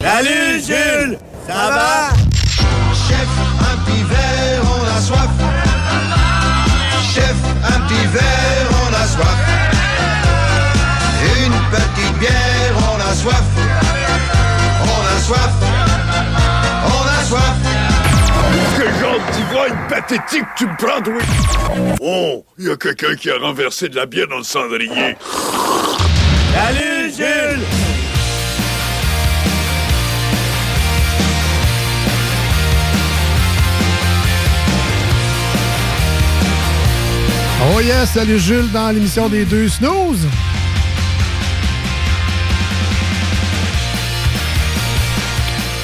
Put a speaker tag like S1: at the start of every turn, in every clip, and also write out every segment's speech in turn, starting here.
S1: Salut Jules, ça va? Chef, un petit verre, on a soif. Chef, un petit verre, on a soif. Une petite bière, on a soif. On a soif. On a soif.
S2: Quel genre d'ivrogne pathétique tu me prends, oui Oh, il y a quelqu'un qui a renversé de la bière dans le cendrier.
S1: Salut Jules
S3: Oh yes, salut Jules dans l'émission des deux snooze.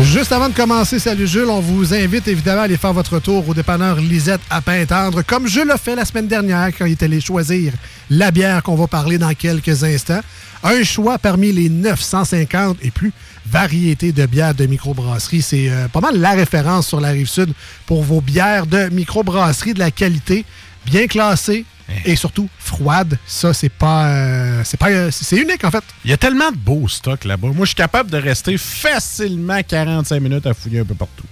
S3: Juste avant de commencer, salut Jules, on vous invite évidemment à aller faire votre tour au dépanneur Lisette à Pintendre, comme je l'ai fait la semaine dernière quand il est allé choisir la bière qu'on va parler dans quelques instants. Un choix parmi les 950 et plus variétés de bières de microbrasserie. C'est euh, pas mal la référence sur la rive sud pour vos bières de microbrasserie de la qualité, bien classées, et surtout froide. Ça, c'est pas. euh, c'est pas. euh, c'est unique, en fait.
S4: Il y a tellement de beaux stocks là-bas. Moi, je suis capable de rester facilement 45 minutes à fouiller un peu partout.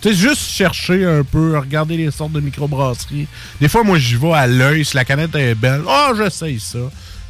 S4: Tu sais, juste chercher un peu, regarder les sortes de microbrasseries. Des fois, moi, j'y vais à l'œil. Si la canette est belle, oh, j'essaye ça.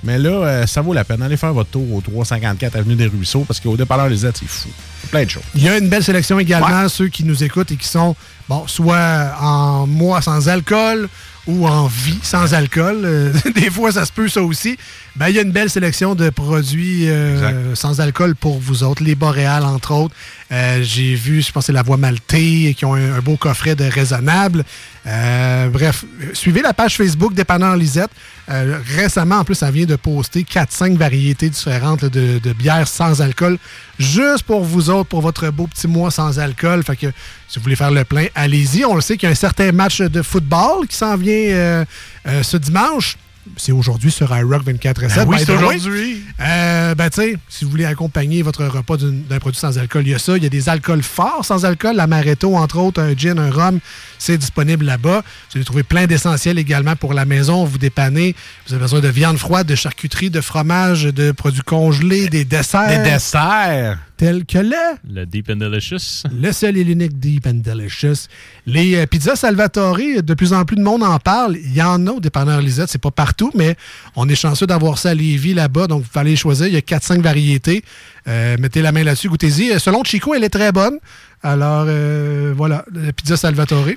S4: Mais là, euh, ça vaut la peine. Allez faire votre tour au 354 Avenue des Ruisseaux parce qu'au dépanneur les aides, c'est fou. Plein de choses.
S3: Il y a une belle sélection également, ceux qui nous écoutent et qui sont, bon, soit en mois sans alcool ou en vie sans alcool. Euh, des fois, ça se peut, ça aussi. Ben, il y a une belle sélection de produits euh, sans alcool pour vous autres. Les Boréales, entre autres. Euh, J'ai vu, je pense, que c'est la Voie Maltais, qui ont un, un beau coffret de raisonnable. Bref, suivez la page Facebook Dépanneur Lisette. Euh, récemment, en plus, ça vient de poster 4-5 variétés différentes là, de, de bières sans alcool, juste pour vous autres, pour votre beau petit mois sans alcool. Fait que si vous voulez faire le plein, allez-y. On le sait qu'il y a un certain match de football qui s'en vient euh, euh, ce dimanche. C'est aujourd'hui sur iRock 24 7
S4: Ben oui,
S3: by
S4: c'est aujourd'hui.
S3: Euh, ben, tu sais, si vous voulez accompagner votre repas d'une- d'un produit sans alcool, il y a ça. Il y a des alcools forts sans alcool. L'amaretto, entre autres, un gin, un rhum, c'est disponible là-bas. Vous allez trouver plein d'essentiels également pour la maison. Vous dépannez. Vous avez besoin de viande froide, de charcuterie, de fromage, de produits congelés, des desserts.
S4: Des desserts.
S3: Tels que le...
S5: Le Deep and Delicious.
S3: Le seul et l'unique Deep and Delicious. Les euh, pizzas Salvatore, de plus en plus de monde en parle. Il y en a au dépanneur Lisette, c'est pas partout, mais on est chanceux d'avoir ça à Lévis là-bas, donc vous les choisir. Il y a 4-5 variétés. Euh, mettez la main là-dessus, goûtez-y. Euh, Selon Chico, elle est très bonne. Alors, euh, voilà, la pizza Salvatore.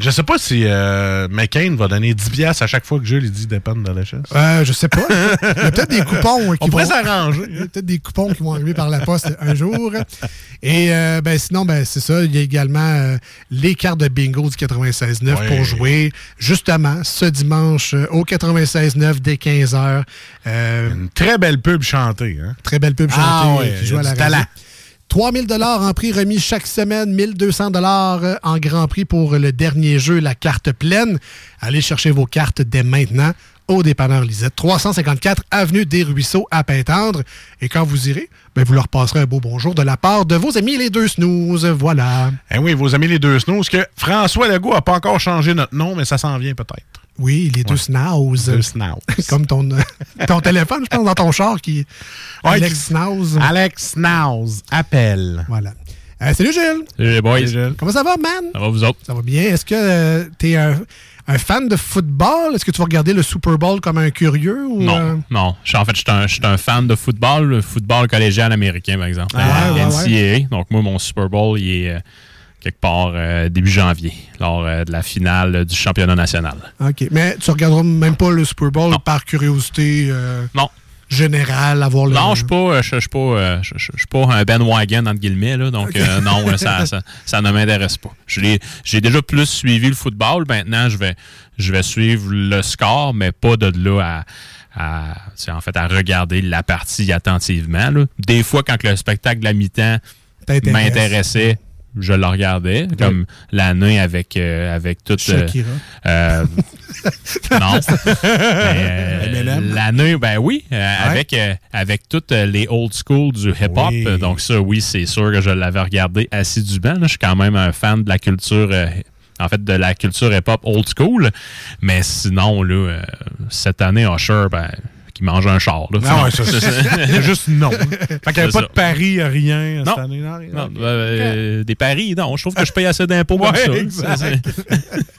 S4: Je sais pas si euh, McCain va donner 10 piastres à chaque fois que Jules il dit dépendre de la chaise.
S3: Euh, je sais pas. Il y a peut-être des coupons qui
S4: On pourrait
S3: vont-
S4: s'arranger.
S3: Il y a peut-être des coupons qui vont arriver par la poste un jour. Et euh, ben, sinon, ben, c'est ça. Il y a également euh, les cartes de bingo du 96.9
S4: Ouais.
S3: pour jouer justement ce dimanche euh, au 96.9 dès 15h.
S4: Une très belle pub chantée. Hein?
S3: Très belle pub chantée
S4: Ah ouais,
S3: qui joue à la radio.
S4: talent.
S3: 3000 dollars en prix remis chaque semaine, 1200 dollars en grand prix pour le dernier jeu, la carte pleine. Allez chercher vos cartes dès maintenant au dépanneur Lisette, 354 avenue des Ruisseaux à Pintendre. Et quand vous irez, ben, vous leur passerez un beau bonjour de la part de vos amis les deux snooze. Voilà.
S4: Eh oui, vos amis les deux snooze, que François Legault a pas encore changé notre nom, mais ça s'en vient peut-être.
S3: Oui, les deux snooze.
S4: Deux snooze.
S3: Comme ton, ton téléphone, je pense, dans ton char qui.
S4: Ouais,
S3: Alex Snooze.
S4: Alex Snooze, appelle.
S3: Voilà. Euh, salut Gilles!
S5: Salut les boys.
S3: Comment ça va, man?
S5: Ça va vous autres?
S3: Ça va bien. Est-ce que tu es un, un fan de football? Est-ce que tu vas regarder le Super Bowl comme un curieux? Ou,
S5: Non,
S3: euh,
S5: non. En fait, je suis un, fan de football, le football collégial américain, par exemple.
S3: Ah,
S5: Euh,
S3: ouais,
S5: NCAA. Donc, moi, mon Super Bowl, il est euh, quelque part euh, début janvier, lors euh, de la finale euh, du championnat national.
S3: OK. Mais tu regarderas même pas le Super Bowl par curiosité euh,
S5: Non.
S3: générale, avoir le.
S5: Non, je je suis pas, un bandwagon entre guillemets là, donc non, ça, ça, ça ne m'intéresse pas. J'ai déjà plus suivi le football. Maintenant, je vais, je vais suivre le score, mais pas de là à, à tu sais, en fait, à regarder la partie attentivement. là. Des fois, quand le spectacle de la mi-temps m'intéressait. Je le regardais, comme l'année avec, euh, avec toute. euh,
S3: Shakira.
S5: euh, non. Euh, L'année, ben oui, avec, avec toutes les old school du hip-hop.
S4: Oui.
S5: Donc, ça, oui, c'est sûr que je l'avais regardé assidûment. là. Je suis quand même un fan de la culture. en fait, de la culture hip-hop old school. Mais sinon, là, euh, cette année, Usher, ben, qui mange un char. Là,
S4: Ah ouais, ça, c'est juste non. Fait qu'il n'y avait pas
S5: ça.
S4: de pari, rien
S5: Non.
S4: cette année. Non, rien.
S5: Non, euh, des paris, non. Je trouve que je paye assez d'impôts comme
S4: Ouais,
S5: ça.
S4: exact.
S5: C'est-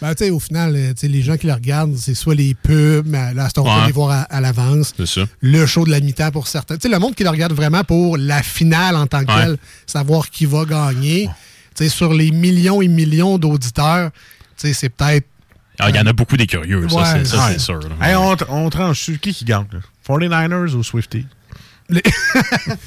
S3: Ben, tu sais, au final, euh, tu sais, les gens qui le regardent, c'est soit les pubs, mais là, c'est on peut les voir à, à l'avance.
S5: C'est ça.
S3: Le show de la mi-temps pour certains. Tu sais, le monde qui le regarde vraiment pour la finale en tant que
S5: Ouais.
S3: telle, savoir qui va gagner. Tu sais, sur les millions et millions d'auditeurs, tu sais, c'est peut-être.
S5: Ah, Il y en a beaucoup des curieux, ça,
S3: Ouais,
S5: c'est- ça,
S3: ouais.
S5: c'est sûr.
S4: Hey, on, on tranche sur qui qui gagne? là? 49ers ou Swifty?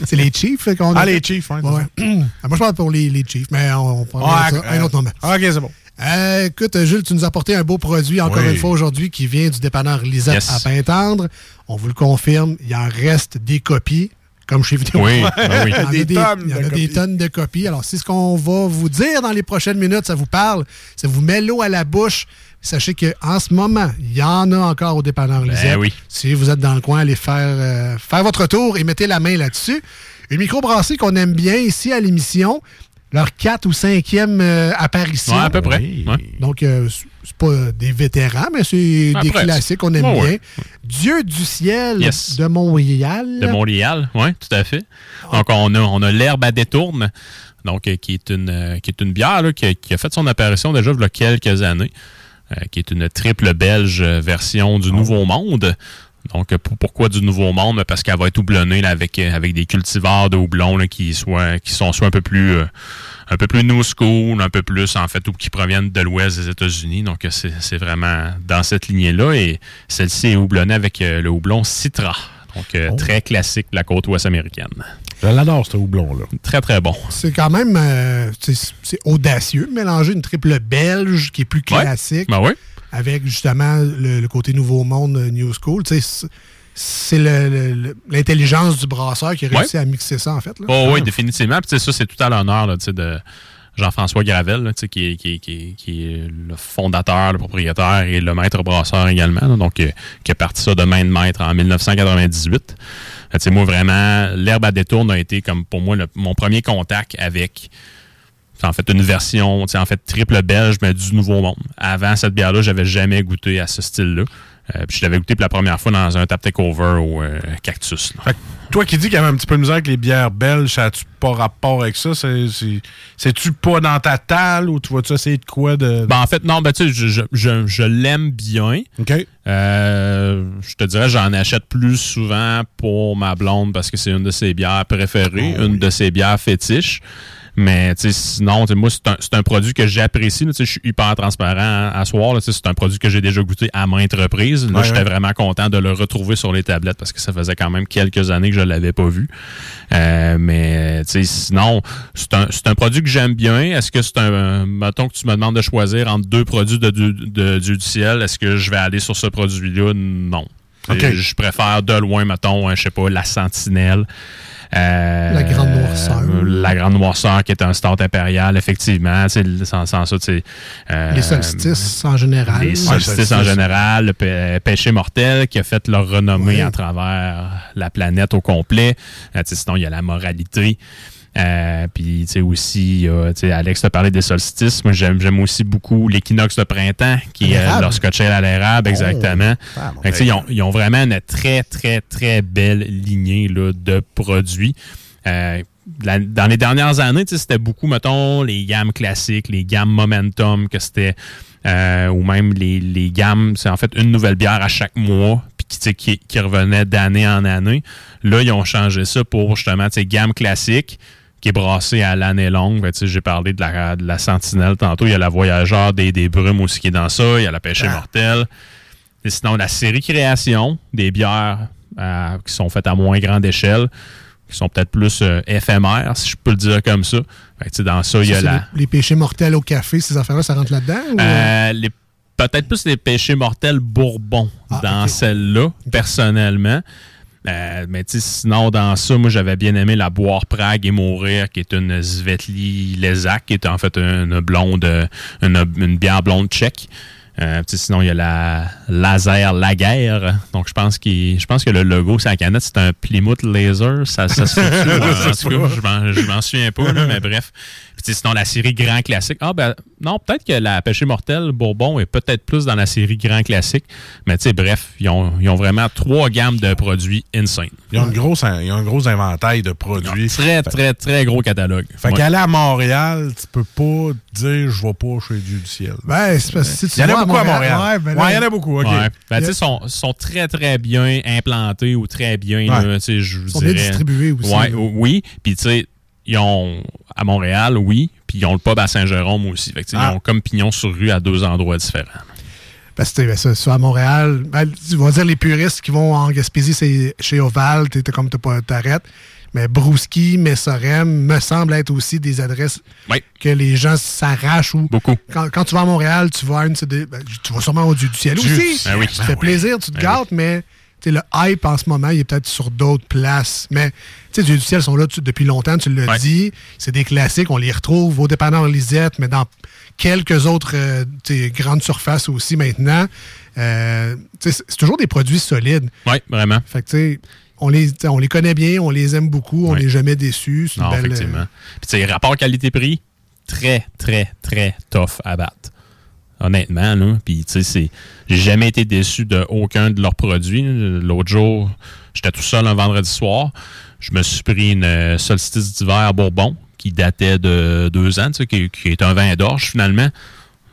S3: C'est les Chiefs qu'on a.
S4: Ah, les Chiefs, ouais.
S3: Ouais. Ah, Moi, je parle pour les, les Chiefs, mais on, on prend
S4: Ah,
S3: ça un autre moment.
S4: OK, c'est bon.
S3: Euh, écoute, Jules, tu nous as apporté un beau produit encore
S4: Oui.
S3: une fois aujourd'hui qui vient du dépanneur Lisette
S5: Yes.
S3: à Pintendre. On vous le confirme, il en reste des copies, comme chez Vidéo.
S5: Oui, ben oui.
S3: Il y en a
S4: Des
S3: des,
S4: tonnes
S3: il y en
S4: de
S3: a des tonnes de copies. Alors, c'est ce qu'on va vous dire dans les prochaines minutes. Ça vous parle, ça vous met l'eau à la bouche. Sachez qu'en ce moment, il y en a encore au dépanneur Lisette.
S5: Ben oui.
S3: Si vous êtes dans le coin, allez faire, euh, faire votre tour et mettez la main là-dessus. Une microbrasserie qu'on aime bien ici à l'émission. Leur 4 ou 5e apparition.
S5: Ouais, à peu près.
S4: Oui.
S3: Donc, euh, c'est- pas des vétérans, mais c'est des classiques qu'on aime bien.
S5: ouais.
S3: Dieu du ciel
S5: Yes.
S3: de Montréal.
S5: De Montréal, oui, tout à fait. Donc, on a, on a l'herbe à détourne, donc, euh, qui, est une, euh, qui est une bière là, qui, a, qui a fait son apparition déjà il y a quelques années, euh, qui est une triple belge euh, version du Nouveau Monde. Donc, euh, pour- pourquoi du Nouveau Monde? Parce qu'elle va être houblonnée là, avec, euh, avec des cultivars de houblon là, qui, soient, qui sont soit un peu plus... euh, un peu plus new school, un peu plus en fait, ou qui proviennent de l'ouest des États-Unis. Donc, euh, c'est c'est vraiment dans cette lignée-là. Et celle-ci est houblonnée avec euh, le houblon Citra. Donc, euh,
S3: Oh.
S5: très classique de la côte ouest américaine.
S4: Je l'adore, ce houblon-là.
S5: Très, très bon.
S3: C'est quand même euh, c'est c'est audacieux de mélanger une triple belge qui est plus
S5: Ouais.
S3: classique
S5: Ben oui.
S3: avec justement le, le côté Nouveau Monde euh, New School. Tu sais, c'est- l'intelligence du brasseur qui a réussi à mixer ça, en fait. là.
S5: Oh, oui, définitivement. Puis, tu sais, ça, c'est tout à l'honneur là, tu sais, de Jean-François Gravel, là, qui, est, qui, est- qui est- qui est le fondateur, le propriétaire et le maître brasseur également. là. donc, euh, qui a parti ça de main de maître en 1998. Sais, moi, vraiment, l'herbe à détourne a été comme pour moi mon premier contact avec en fait une version, tu en fait triple belge, mais du Nouveau Monde. Avant cette bière-là, j'avais jamais goûté à ce style-là. Euh, puis je l'avais goûté pour la première fois dans un tap takeover au euh, Cactus.
S4: Fait toi qui dis qu'il y avait un petit peu de misère avec les bières belges, ça a-tu pas rapport avec ça? C'est- c'est- C'est-tu pas dans ta talle ou tu vas-tu essayer de quoi de.
S5: Ben, en fait, non, ben, tu sais, je, je, je, je l'aime bien. Euh, je te dirais, j'en achète plus souvent pour ma blonde parce que c'est une de ses bières préférées, une de ses bières fétiches. Mais sinon, moi, c'est un, produit que j'apprécie. Je suis hyper transparent à soir. là, tu sais, C'est un produit que j'ai déjà goûté à maintes reprises. Là,
S4: Ouais,
S5: j'étais
S4: ouais.
S5: vraiment content de le retrouver sur les tablettes parce que ça faisait quand même quelques années que je ne l'avais pas vu. Euh, mais sinon, c'est un, produit que j'aime bien. Est-ce que c'est un. Mettons que tu me demandes de choisir entre deux produits de, de, du ciel, est-ce que je vais aller sur ce produit-là? Non.
S4: OK.
S5: Et Je préfère de loin, mettons, hein, je sais pas, la sentinelle. Euh,
S3: La Grande Noirceur.
S5: euh, La Grande Noirceur, qui est un start impérial, effectivement. tu sais, Sans, sans ça, tu sais, euh,
S3: Les solstices en général.
S5: les solstices en général, le pê- péché mortel qui a fait leur renommée
S3: Ouais.
S5: à travers la planète au complet. Euh, tu sais, sinon, il y a la moralité. Euh, puis, tu sais, aussi, euh, tu sais, Alex t'a parlé des solstices. Moi, j'aime j'aime aussi beaucoup l'équinoxe de printemps, qui est leur scotchel à l'érable, exactement.
S4: Ah,
S5: Fait que, tu sais, ils, ont, ils ont vraiment une très, très, très belle lignée là, de produits. Euh, la- dans les dernières années, tu sais, c'était beaucoup, mettons, les gammes classiques, les gammes momentum, que c'était, euh, ou même les, les gammes, c'est en fait une nouvelle bière à chaque mois, qui, qui, qui revenait d'année en année. Là, ils ont changé ça pour justement, gamme classique, qui est brassée à l'année longue. Ben, J'ai parlé de la, de la Sentinelle tantôt. Il y a la Voyageur des, des Brumes aussi qui est dans ça. Il y a la Pêche
S3: Ah.
S5: mortelle. Et sinon, la série création, des bières euh, qui sont faites à moins grande échelle, qui sont peut-être plus euh, éphémères, si je peux le dire comme ça. Dans ça, il y a la.
S3: les, les péchés mortels au café, ces affaires-là, ça rentre là-dedans? ou, euh?
S5: Les- Peut-être plus les péchés mortels bourbon
S3: Ah,
S5: dans celle-là, personnellement. Euh, mais sinon, dans ça, moi, j'avais bien aimé la Boire Prague et Mourir, qui est une Svetli Lezac, qui est en fait une blonde, euh, une, une bière blonde tchèque. Euh, sinon, il y a la Laser Laguerre. Donc, je pense, qu'il- je pense que le logo, c'est la canette, c'est un Plymouth Laser. Ça, ça se fait En tout cas, je m'en- je m'en souviens pas, là, mais bref. Puis, sinon, la série Grand Classique. Ah, ben, non, peut-être que la Pêché Mortel Bourbon est peut-être plus dans la série Grand Classique. Mais, tu sais, bref, ils ont, ils ont vraiment trois gammes de produits insane.
S4: Ils ont, une grosse, ils ont un gros inventaire de produits.
S5: Très, très, très gros catalogue.
S4: Fait
S5: Ouais.
S4: qu'aller à Montréal, tu peux pas dire je vais pas chez Dieu du ciel.
S3: Ben, c'est parce que si tu
S4: Il y en a beaucoup à Montréal.
S3: ouais, ben
S4: Ouais, il y en a beaucoup, OK.
S5: Ouais. Ben, tu sais, sont, sont très, très bien implantés ou très bien,
S4: Ouais.
S5: là, tu sais, je vous
S3: Ils sont bien distribués aussi.
S5: Ouais, oui. Puis, tu sais, ils ont à Montréal, oui. Puis, ils ont le pub à Saint-Jérôme aussi. Fait que, tu sais,
S3: Ah.
S5: Ils ont comme pignon sur rue à deux endroits différents.
S3: Parce que ben, ça, ça, à Montréal, ben, tu vas dire les puristes qui vont en Gaspésie, c'est chez Oval, t'es comme t'as pas t'arrêtes. Mais Brouski, Messorem me semble être aussi des adresses
S5: Oui.
S3: que les gens s'arrachent ou
S5: Beaucoup.
S3: quand, quand tu vas à Montréal, tu vas à une ben, tu vas sûrement au Dieu du ciel
S4: Dieu
S3: aussi.
S5: Ben oui.
S3: Ça fait plaisir, tu te
S5: Ben
S3: gâtes, mais le hype en ce moment, il est peut-être sur d'autres places. Mais sais, du ciel sont là tu- depuis longtemps, tu l'as
S5: Ouais.
S3: dit. C'est des classiques, on les retrouve au dépanneur Lisette, mais dans quelques autres euh, grandes surfaces aussi maintenant. Euh, c'est toujours des produits solides.
S5: Oui, vraiment.
S3: Fait que on les, on les connaît bien, on les aime beaucoup, on
S5: Ouais.
S3: n'est jamais déçus.
S5: Non,
S3: belle, euh,
S5: effectivement. Puis, rapport qualité-prix, très, très, très tough à battre. Honnêtement, là. Puis, tu sais, j'ai jamais été déçu de aucun de leurs produits. L'autre jour, j'étais tout seul un vendredi soir. Je me suis pris une euh, solstice d'hiver Bourbon qui datait de deux ans, tu sais, qui, qui est un vin d'orge, finalement.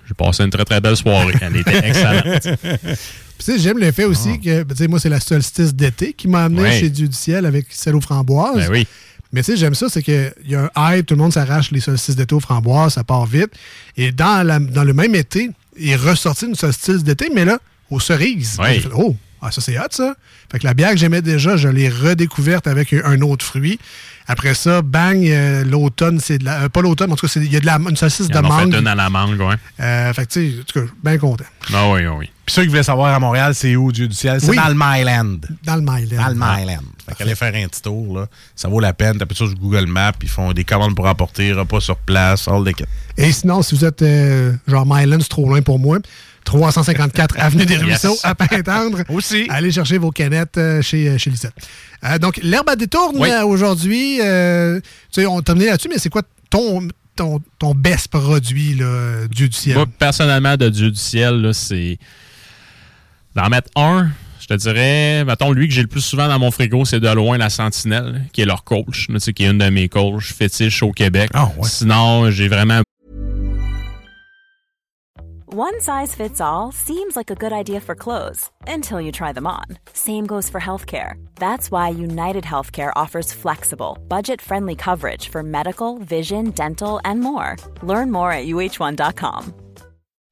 S5: J'ai passé une très, très belle soirée. Elle était excellente.
S3: Puis, tu sais, j'aime le fait aussi que, ben, tu sais, moi, c'est la solstice d'été qui m'a amené
S5: Ah.
S3: Chez Dieu du ciel avec celle aux framboises.
S5: ben oui.
S3: Mais tu sais, j'aime ça, c'est qu'il y a un hype, tout le monde s'arrache les solstices d'été aux framboises, ça part vite. Et dans, la- dans le même été, il est ressorti une solstice d'été, mais là, aux cerises.
S5: Oui.
S3: Oh, ah, ça c'est hot ça. Fait que la bière que j'aimais déjà, je l'ai redécouverte avec un autre fruit. Après ça, bang, euh, l'automne, c'est de la. euh, pas l'automne, en tout cas, c'est- il y a de la, une saucisse
S5: Ils
S3: de
S5: en ont
S3: mangue.
S5: fait une à la mangue, ouais.
S3: Euh, fait que tu sais, en tout cas, bien content.
S5: Ah oui, ah oui.
S4: Puis ceux qui voulaient savoir à Montréal, c'est où Dieu du ciel? C'est
S3: Oui.
S4: dans le Myland.
S3: Dans le Myland.
S4: Dans le Myland. Fait qu'allez faire un petit tour, là. Ça vaut la peine. Tapez ça sur Google Maps, ils font des commandes pour apporter, repas sur place, all the kit.
S3: Et sinon, si vous êtes euh, genre Myland, c'est trop loin pour moi. 354 Avenue des
S5: Yes.
S3: Ruisseaux à Pintendre.
S4: Aussi.
S3: Allez chercher vos canettes euh, chez, euh, chez Lisette. Euh, donc, l'herbe à détourne
S5: Oui.
S3: aujourd'hui. euh, tu sais, on t'a mené là-dessus, mais c'est quoi ton, ton, ton best produit, là, Dieu du ciel?
S5: Moi, personnellement, de Dieu du ciel, là, c'est d'en mettre un. Je te dirais, mettons, lui que j'ai le plus souvent dans mon frigo, c'est de loin la Sentinelle, qui est leur coach, là, tu sais, qui est une de mes coachs fétiches au Québec.
S4: Ah, ouais.
S5: Sinon, j'ai vraiment
S6: One size fits all seems like a good idea for clothes until you try them on. Same goes for healthcare. That's why United Healthcare offers flexible, budget friendly coverage for medical, vision, dental, and more. Learn more at uh1.com.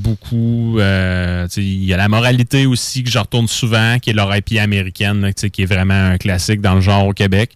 S5: Beaucoup. euh, Il y a la moralité aussi que je retourne souvent, qui est IPA américaine, qui est vraiment un classique dans le genre au Québec.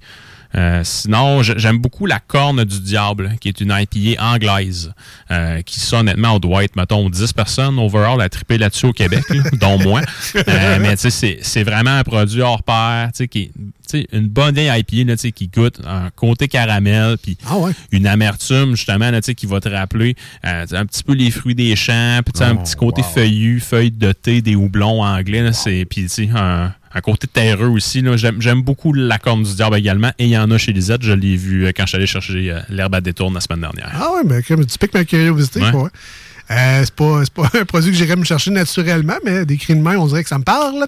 S5: Euh, sinon, j'aime beaucoup la Corne du Diable, qui est une IPA anglaise, euh, qui ça, honnêtement, on doit être, mettons, 10 personnes overall à triper là-dessus au Québec, là, dont moi. Euh, mais tu sais, c'est- vraiment un produit hors pair, tu sais, qui est une bonne vieille IPA là, tu sais, qui goûte un côté caramel, puis
S3: Ah ouais.
S5: une amertume, justement, là, tu sais, qui va te rappeler euh, un petit peu les fruits des champs, puis tu sais, un
S4: Oh,
S5: petit côté
S4: wow.
S5: feuillu, feuilles de thé, des houblons anglais. là, c'est Puis, tu sais, un, un côté terreux aussi. J'aime j'aime beaucoup la corne du diable également. Et il y en a chez Lisette. Je l'ai vu euh, quand je suis allé chercher euh, l'herbe à détourne la semaine dernière.
S3: Ah ouais, mais comme tu piques ma curiosité,
S5: Ouais.
S3: quoi. Euh, c'est pas, c'est pas un produit que j'irais me chercher naturellement, mais des cris de main, on dirait que ça me parle.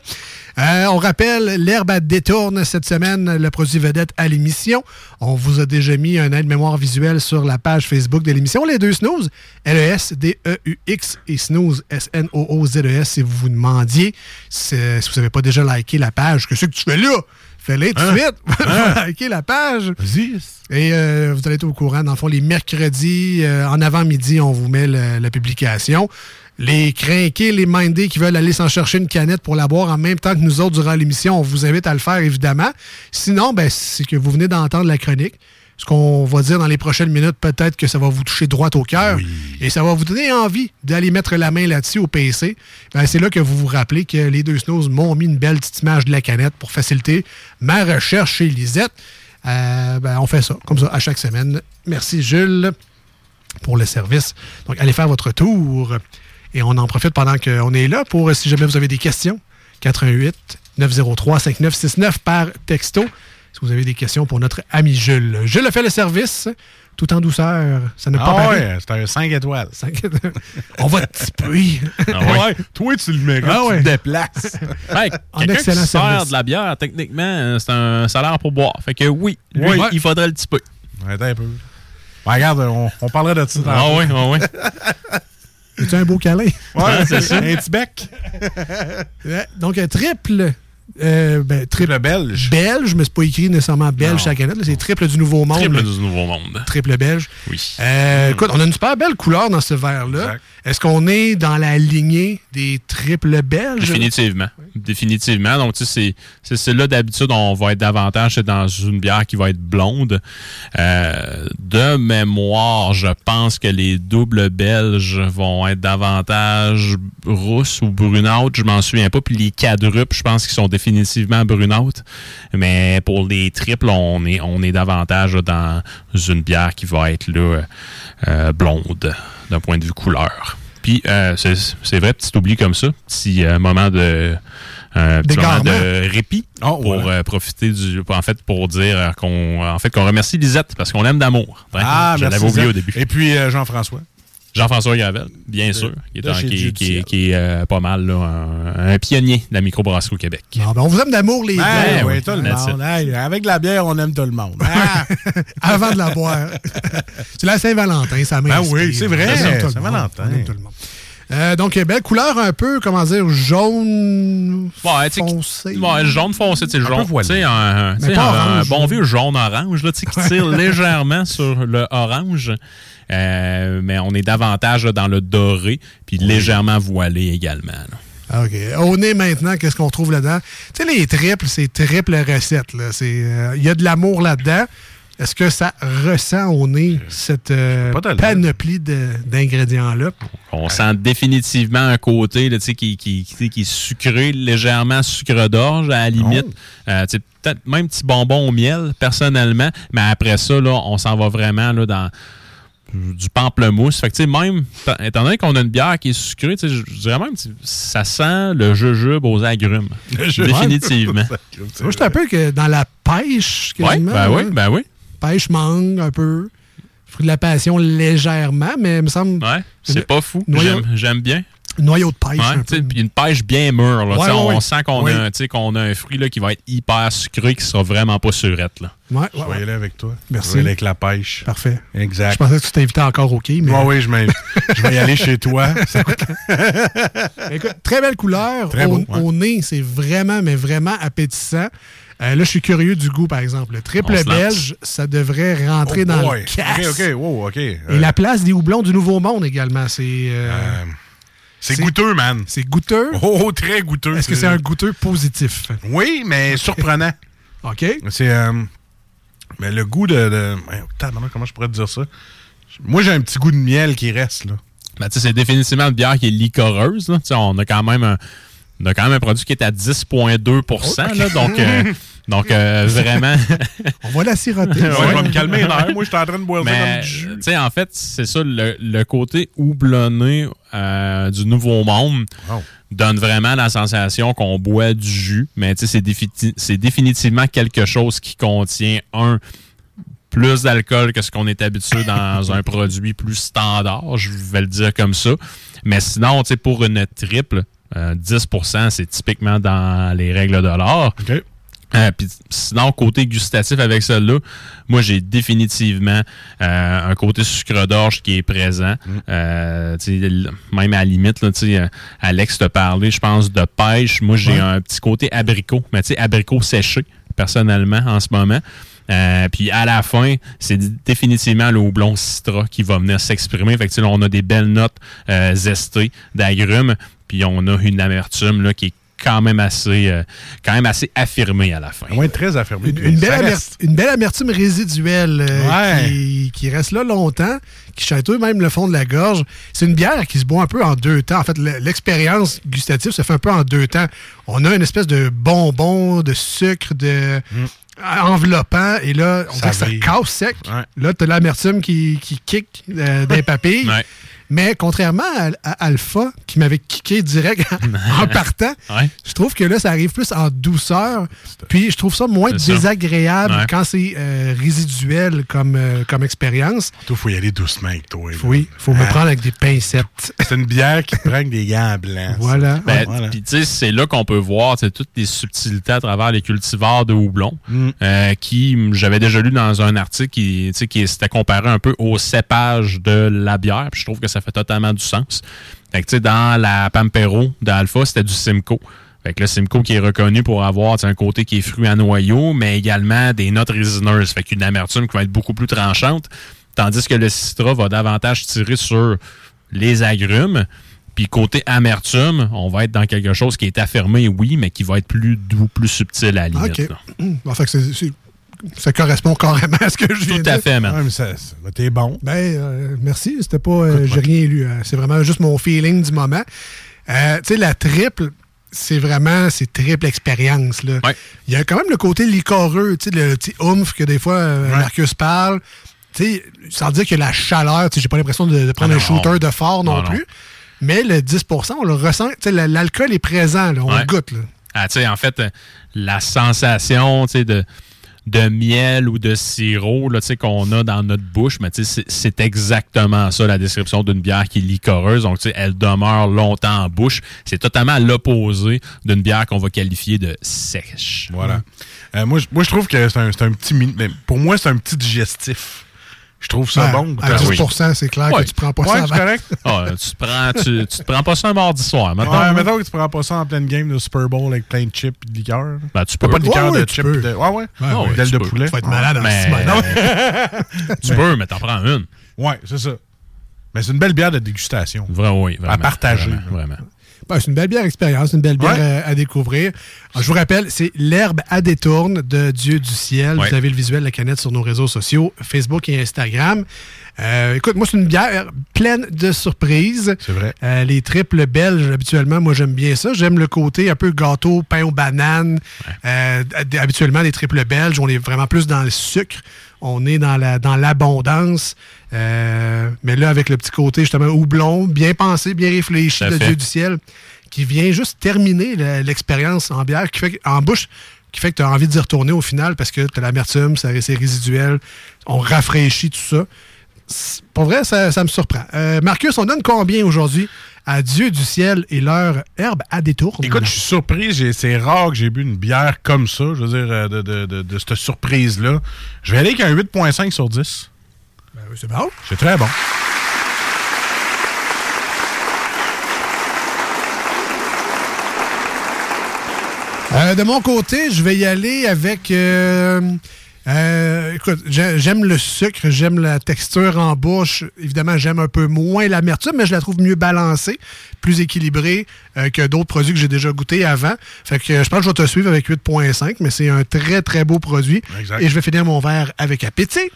S3: Euh, on rappelle, l'herbe à détourne cette semaine, le produit vedette à l'émission. On vous a déjà mis un aide-mémoire visuel sur la page Facebook de l'émission. Les deux snooze, L-E-S-D-E-U-X et snooze, S-N-O-O-Z-E-S, si vous vous demandiez si, vous n'avez pas déjà liké la page. Qu'est-ce que tu fais là? Fais-le tout de
S4: Hein?
S3: suite. liker la page.
S4: Vas-y.
S3: Et euh, vous allez être au courant. Dans le fond, les mercredis, euh, en avant-midi, on vous met le- la publication. Les crinqués, les mindés qui veulent aller s'en chercher une canette pour la boire en même temps que nous autres durant l'émission, on vous invite à le faire, évidemment. Sinon, ben, c'est que vous venez d'entendre la chronique. Ce qu'on va dire dans les prochaines minutes, peut-être que ça va vous toucher droit au cœur. Et ça va vous donner envie d'aller mettre la main là-dessus au PC. Ben, c'est là que vous vous rappelez que les deux snows m'ont mis une belle petite image de la canette pour faciliter ma recherche chez Lisette. Euh, ben, on fait ça, comme ça, à chaque semaine. Merci, Jules, pour le service. Donc, allez faire votre tour. Et on en profite pendant qu'on est là pour, si jamais vous avez des questions, 88 903 5969 par texto. Si vous avez des questions pour notre ami Jules. Jules a fait le service, tout en douceur. Ça n'a pas
S4: Ah
S3: paru.
S4: ouais, c'est un 5 étoiles.
S3: Cinq étoiles. On va te tiper.
S5: Ah ouais.
S4: Toi, tu le mérites.
S3: Ah ouais.
S4: Tu te déplaces.
S5: Hey,
S3: En
S5: Quelqu'un
S3: excellent
S5: qui sert de la bière, techniquement, euh, c'est un salaire pour boire. Fait que oui, lui,
S4: Oui.
S5: il faudrait le typer.
S4: Attends un peu. Ben, regarde, on, on parlera de ça.
S5: Ah oui, ah oui.
S3: Es-tu un beau câlin?
S4: Ouais, c'est ça. Un petit bec.
S3: Donc, un triple. Euh, ben, triple
S4: belge.
S3: belge, mais c'est pas écrit nécessairement belge
S4: Non.
S3: chaque canette. là, C'est triple du Nouveau Monde.
S5: Triple
S3: là.
S5: du Nouveau Monde.
S3: Triple belge.
S5: Oui.
S3: Euh, Écoute, on a une super belle couleur dans ce verre-là. Est-ce qu'on est dans la lignée des triples belges?
S5: Définitivement. Définitivement. Donc, tu sais, c'est- là d'habitude, on va être davantage dans une bière qui va être blonde. Euh, de mémoire, je pense que les doubles belges vont être davantage rousses ou brunâtres. Je m'en souviens pas. Puis les quadruples, je pense qu'ils sont définitivement brunâtres. Mais pour les triples, on est, davantage dans une bière qui va être euh, blonde d'un point de vue couleur. Puis, euh, c'est vrai, petit oubli comme ça, petit euh, moment de un petit moment de répit
S4: Oh,
S5: pour
S4: voilà.
S5: euh, profiter du en fait pour dire euh, qu'on en fait qu'on remercie Lisette parce qu'on l'aime d'amour. Ouais,
S4: Ah,
S5: je l'avais oublié au début.
S4: Et puis euh, Jean-François.
S5: Jean-François Gravel, bien sûr, qui est, qui, est, euh, pas mal là, un, un pionnier de la microbrasserie au Québec.
S3: Non, ben, on vous aime d'amour, les
S4: Ben,
S3: deux.
S4: oui,
S5: oui,
S4: tout le monde. Hey, avec la bière, on aime tout le monde. Ah!
S3: Avant de la boire. c'est la Saint-Valentin, ça
S4: Ben
S3: m'inspire.
S4: oui, c'est vrai, Saint-Valentin.
S3: On aime tout le monde. Euh, donc, belle couleur un peu, comment dire, jaune
S5: Ouais,
S3: foncé.
S5: Ouais, jaune foncé, c'est jaune.
S4: voilé.
S5: Tu sais, un, un- un- bon vieux jaune-orange, là, tu sais, qui tire légèrement sur le orange. Euh, mais on est davantage là, dans le doré, puis légèrement voilé également. là.
S3: OK. Au nez maintenant, qu'est-ce qu'on trouve là-dedans? Tu sais, les triples, c'est triple recette. là. C'est, euh, Il y a de l'amour là-dedans. Est-ce que ça ressent au nez cette euh, panoplie de- d'ingrédients-là?
S5: On sent définitivement un côté là, tu sais, qui, qui, qui, qui est sucré, légèrement sucre d'orge à la limite. Euh, tu sais, Peut-être même petit bonbon au miel, personnellement. Mais après ça, là, on s'en va vraiment là, dans du pamplemousse. Fait que, tu sais, même, étant donné qu'on a une bière qui est sucrée, tu sais, je dirais même, ça sent le jujube aux agrumes. Définitivement.
S3: Moi, je un peu que dans la pêche,
S5: Oui,
S3: quasiment.
S5: ben oui,
S3: hein.
S5: ben oui.
S3: Pêche mangue un peu. Fruit de la passion légèrement, mais il me semble
S5: Ouais, c'est pas fou.
S3: Noyau-
S5: J'aime- bien.
S3: noyau de pêche.
S5: Ouais,
S3: un peu.
S5: une pêche bien mûre. Là,
S3: Ouais,
S5: on
S3: ouais.
S5: sent qu'on a, un- a fruit là, qui va être hyper sucré, qui sera vraiment pas surette. Là.
S3: Ouais, ouais,
S4: Je vais y
S3: ouais.
S4: aller avec toi.
S3: Merci.
S4: Je vais y aller avec la pêche.
S3: Parfait. Je
S4: Exact.
S3: pensais que tu t'invitais encore au quai, mais...
S4: Oui, oui, je, m'invite. je vais y aller chez toi.
S3: Écoute, très belle couleur.
S4: Très
S3: au,
S4: beau, ouais.
S3: au nez, c'est vraiment, mais vraiment appétissant. Euh, là, je suis curieux du goût, par exemple. Le triple belge, ça devrait rentrer
S4: Oh
S3: dans
S4: boy.
S3: le casse.
S4: OK, OK, wow, OK.
S3: Et
S4: Euh,
S3: la place des houblons du Nouveau Monde également. C'est euh,
S4: euh, c'est
S3: c'est-
S4: goûteux, man.
S3: c'est goûteux.
S4: Oh, oh, très goûteux.
S3: Est-ce que c'est un goûteux positif?
S4: Oui, mais surprenant.
S3: OK.
S4: C'est. euh, Mais le goût de. comment je pourrais te dire ça? Moi, j'ai un petit goût de miel qui reste, là.
S5: Ben, c'est définitivement une bière qui est licoreuse. Là. On a quand même un, on a quand même un produit qui est à 10,2 là, Donc, euh, donc euh, vraiment.
S3: On va la siroter.
S4: Ouais, je vais me calmer. Moi, je suis en train de boire
S5: Mais,
S4: comme du jus.
S5: tu sais, en fait, c'est ça, le, le côté houblonné euh, du Nouveau Monde
S4: Wow.
S5: donne vraiment la sensation qu'on boit du jus. Mais c'est défi- c'est définitivement quelque chose qui contient un plus d'alcool que ce qu'on est habitué dans un produit plus standard, je vais le dire comme ça. Mais sinon, tu sais, pour une triple, euh, 10% c'est typiquement dans les règles de l'art.
S4: OK.
S5: Euh, puis sinon, côté gustatif avec celle-là, moi j'ai définitivement euh, un côté sucre d'orge qui est présent. Euh, sais, l- même à la limite, là, euh, Alex te parlait, je pense, de pêche. Moi j'ai un petit côté abricot, mais tu sais, abricot séché, personnellement, en ce moment. Euh, puis à la fin, c'est définitivement le houblon citra qui va venir s'exprimer. Fait que, là, on a des belles notes euh, zestées d'agrumes, puis on a une amertume là, qui est quand même assez, euh, quand même assez affirmée à la fin.
S4: À moins de très affirmé.
S3: Une, belle
S4: reste.
S3: une belle amertume résiduelle euh,
S4: Ouais.
S3: qui, qui reste là longtemps, qui chatouille même le fond de la gorge. C'est une bière qui se boit un peu en deux temps. En fait, le- l'expérience gustative se fait un peu en deux temps. On a une espèce de bonbon, de sucre, de enveloppant, et là, on
S4: Ça
S3: dirait que ça casse sec.
S4: Ouais.
S3: Là, tu as l'amertume qui, qui kick euh, des papilles.
S5: Ouais.
S3: Mais contrairement à, à Alpha, qui m'avait kické direct en partant,
S5: Ouais.
S3: je trouve que là, ça arrive plus en douceur. Puis je trouve ça moins
S5: ça.
S3: désagréable
S5: Ouais.
S3: quand c'est euh, résiduel comme, euh, comme expérience.
S4: Toi, faut y aller doucement avec toi. là.
S3: Oui, il faut me
S4: Ah.
S3: prendre avec des pincettes.
S4: C'est une bière qui prend avec des gants blancs.
S3: Voilà.
S5: Ben,
S4: Voilà.
S5: Puis tu sais, c'est là qu'on peut voir toutes les subtilités à travers les cultivars de houblon,
S4: Mm.
S5: euh, qui j'avais déjà lu dans un article qui, qui s'était comparé un peu au cépage de la bière. Puis je trouve que ça fait totalement du sens. Fait que dans la Pampero d'Alpha, c'était du Simcoe. Fait que le Simcoe qui est reconnu pour avoir un côté qui est fruit à noyau, mais également des notes résineuses. Fait qu'une amertume qui va être beaucoup plus tranchante. Tandis que le Citra va davantage tirer sur les agrumes. Puis côté amertume, on va être dans quelque chose qui est affirmé, oui, mais qui va être plus doux, plus subtil à la limite.
S3: OK.
S5: là.
S3: Bon, fait que c'est- c'est- ça correspond carrément à ce que je viens
S5: Tout
S3: de
S5: à
S3: dire.
S5: fait, man.
S4: Ouais, t'es bon.
S3: Ben, euh, merci. C'était pas. euh, J'ai rien lu. hein. C'est vraiment juste mon feeling du moment. Euh, tu sais, la triple, c'est vraiment. C'est triple expérience.
S5: Ouais.
S3: Il y a quand même le côté licoreux, tu sais, le petit oomph que des fois
S4: Ouais.
S3: Marcus parle. Tu sais, sans dire que la chaleur, tu sais, j'ai pas l'impression de, de prendre
S5: Ah
S3: un
S5: non.
S3: shooter de fort non,
S5: Non, non.
S3: plus. Mais le 10% on le ressent. Tu sais, la- l'alcool est présent, là, on
S5: Ouais.
S3: le goûte. Là.
S5: Ah, tu sais, en fait, la sensation, tu sais, de, de miel ou de sirop, qu'on a dans notre bouche, mais c'est- exactement ça, la description d'une bière qui est licoreuse. Donc, elle demeure longtemps en bouche. C'est totalement l'opposé d'une bière qu'on va qualifier de sèche.
S4: Voilà. Euh, moi, je- moi, je trouve que c'est un, un petit. Pour moi, c'est un petit digestif. Je trouve ça
S3: Ouais,
S4: bon.
S3: À
S5: Ben
S3: 10
S5: oui.
S3: c'est clair
S5: Ouais.
S3: que tu prends pas
S4: Ouais,
S3: ça
S4: c'est correct.
S5: Ah, tu, te prends, tu, tu te prends pas ça un mardi soir, maintenant.
S4: Ouais, mettons que tu prends pas ça en pleine game de Super Bowl avec plein de chips et de liqueur.
S5: Ben, tu peux.
S4: pas de liqueur de
S3: tu
S4: chips.
S3: peux.
S4: De... Ouais, ouais. D'aile
S5: tu
S4: de
S5: peux.
S4: poulet.
S3: Faut être malade en
S5: Mais- tu peux, mais t'en prends une.
S4: Ouais, c'est ça. Mais c'est une belle bière de dégustation.
S5: Vraiment, oui. Vraiment,
S4: À partager.
S5: Vraiment. vraiment.
S3: Ben, c'est une belle bière expérience, une belle bière
S4: Ouais.
S3: euh, à, découvrir. Alors, je vous rappelle, c'est l'herbe à détourne de Dieu du ciel.
S5: Ouais.
S3: Vous avez le visuel de la canette sur nos réseaux sociaux, Facebook et Instagram. Euh, écoute, moi, c'est une bière pleine de surprises.
S4: C'est vrai.
S3: Euh, les triples belges, habituellement, moi, j'aime bien ça. J'aime le côté un peu gâteau, pain aux bananes. Euh, habituellement, les triples belges, on est vraiment plus dans le sucre. On est dans la dans l'abondance. Euh, mais là, avec le petit côté, justement, houblon, bien pensé, bien réfléchi
S5: fait.
S3: Dieu du ciel, qui vient juste terminer le- l'expérience en bière, qui fait en bouche, qui fait que tu as envie d'y retourner au final parce que tu as l'amertume, ça- c'est résiduel, on rafraîchit tout ça. Pour vrai, ça, ça me surprend. Euh, Marcus, on donne combien aujourd'hui à Dieu du ciel et leur herbe à détour?
S4: Écoute, je suis surpris. C'est rare que j'ai bu une bière comme ça, je veux dire, euh, de, de, de, de cette surprise-là. Je vais aller avec un 8.5 sur 10.
S3: Ben c'est bon.
S4: C'est très bon.
S3: Euh, de mon côté, je vais y aller avec. euh, Euh, écoute, j'ai- j'aime le sucre, j'aime la texture en bouche. Évidemment, j'aime un peu moins l'amertume, mais je la trouve mieux balancée, plus équilibrée que d'autres produits que j'ai déjà goûtés avant. Fait que je pense que je vais te suivre avec 8.5, mais c'est un très, très beau produit.
S4: Exact.
S3: Et je vais finir mon verre avec appétit.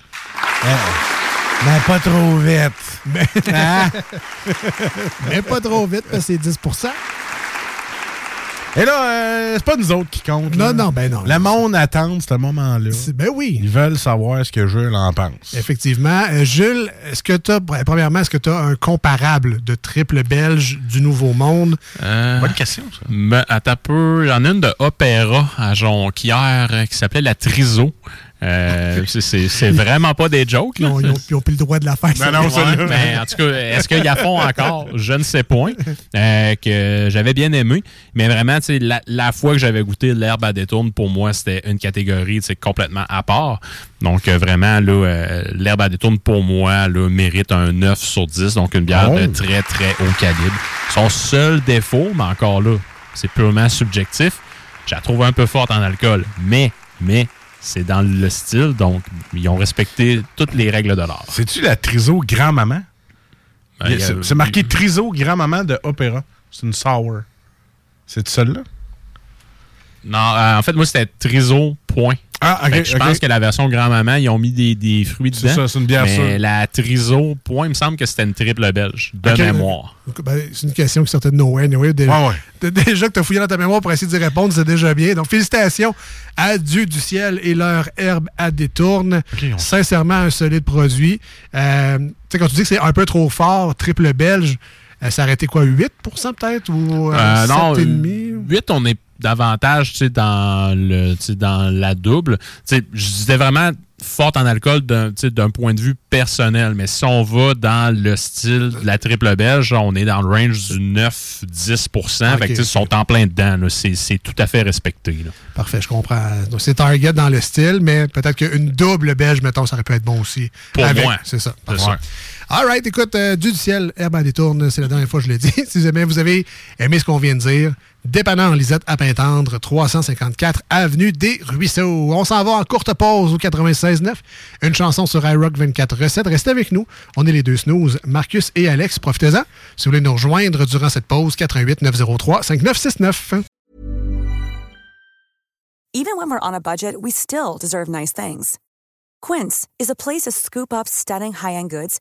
S4: Mais pas trop vite.
S3: Mais,
S4: Hein?
S3: mais pas trop vite, parce que c'est 10%
S4: Et là, euh, c'est pas nous autres qui comptent.
S3: Non,
S4: là.
S3: non, ben non.
S4: Le monde attend ce moment-là.
S3: Ben oui.
S4: Ils veulent savoir ce que Jules en pense.
S3: Effectivement. Euh, Jules, est-ce que tu as, premièrement, est-ce que tu as un comparable de triple belge du Nouveau Monde?
S5: Euh,
S4: Bonne question, ça.
S5: Ben, attends un peu. J'en ai une de Opéra à Jonquière qui s'appelait la Triso. Euh, c'est- c'est c'est vraiment pas des jokes.
S3: Ils
S5: Là.
S3: ont, ils ont- ils ont plus le droit de la faire.
S4: Ben non,
S5: Ouais,
S4: celle-là.
S5: mais en tout cas, est-ce qu'ils la font encore? Je ne sais point. Euh, que j'avais bien aimé. Mais vraiment, tu sais, la, la fois que j'avais goûté l'herbe à détourne, pour moi, c'était une catégorie tu sais, complètement à part. Donc, euh, vraiment, là, euh, l'herbe à détourne, pour moi, là, mérite un 9 sur 10. Donc, une bière
S4: Oh.
S5: de très, très haut calibre. Son seul défaut, mais encore là, c'est purement subjectif. Je la trouve un peu forte en alcool. Mais, mais, c'est dans le style. Donc, ils ont respecté toutes les règles de l'art.
S4: C'est-tu la Triso grand-maman?
S5: Ben,
S4: c'est marqué Triso grand-maman de Opéra. C'est une sour. C'est celle-là?
S5: Non, euh, en fait, moi, c'était Triso, point.
S4: Ah,
S5: que je pense que la version grand-maman, ils ont mis des, des fruits
S4: C'est
S5: dedans.
S4: ça, c'est une bière
S5: Mais
S4: sûre.
S5: la Triso, point, il me semble que c'était une triple belge, de mémoire.
S3: Ben, c'est une question qui sortait de nowhere. anyway. Dé-
S4: Ouais, ouais.
S3: dé- Déjà que tu as fouillé dans ta mémoire pour essayer d'y répondre, c'est déjà bien. Donc, félicitations à Dieu du ciel et leur herbe à détourne.
S4: On-
S3: Sincèrement, un solide produit. Euh, tu sais, quand tu dis que c'est un peu trop fort, triple belge, euh, ça aurait été quoi, 8% peut-être ou euh,
S5: Euh, non,
S3: 7,5?
S5: 8, on est davantage tu sais, dans, le, tu sais, dans la double. Tu sais, Je disais vraiment forte en alcool d'un tu sais, d'un point de vue personnel. Mais si on va dans le style de la triple belge, on est dans le range du 9-10
S3: Ah,
S5: Ils sont en plein dedans. C'est c'est tout à fait respecté. là.
S3: Parfait, je comprends. Donc, c'est Target dans le style, mais peut-être qu'une double belge, mettons, ça aurait pu être bon aussi.
S5: Pour
S3: Avec.
S5: moi.
S3: C'est ça. All right, écoute, euh, du ciel, herbe à détourne, c'est la dernière fois que je l'ai dit. si jamais vous avez aimé ce qu'on vient de dire, dépannant Lisette à Pintendre, 354 Avenue des Ruisseaux. On s'en va en courte pause au 96.9. Une chanson sur iRock 24 recettes. Restez avec nous. On est les deux snooze, Marcus et Alex. Profitez-en. Si vous voulez nous rejoindre durant cette pause, 88 903 5969.
S7: Even when we're on a budget, we still deserve nice things. Quince is a place to scoop up stunning high-end goods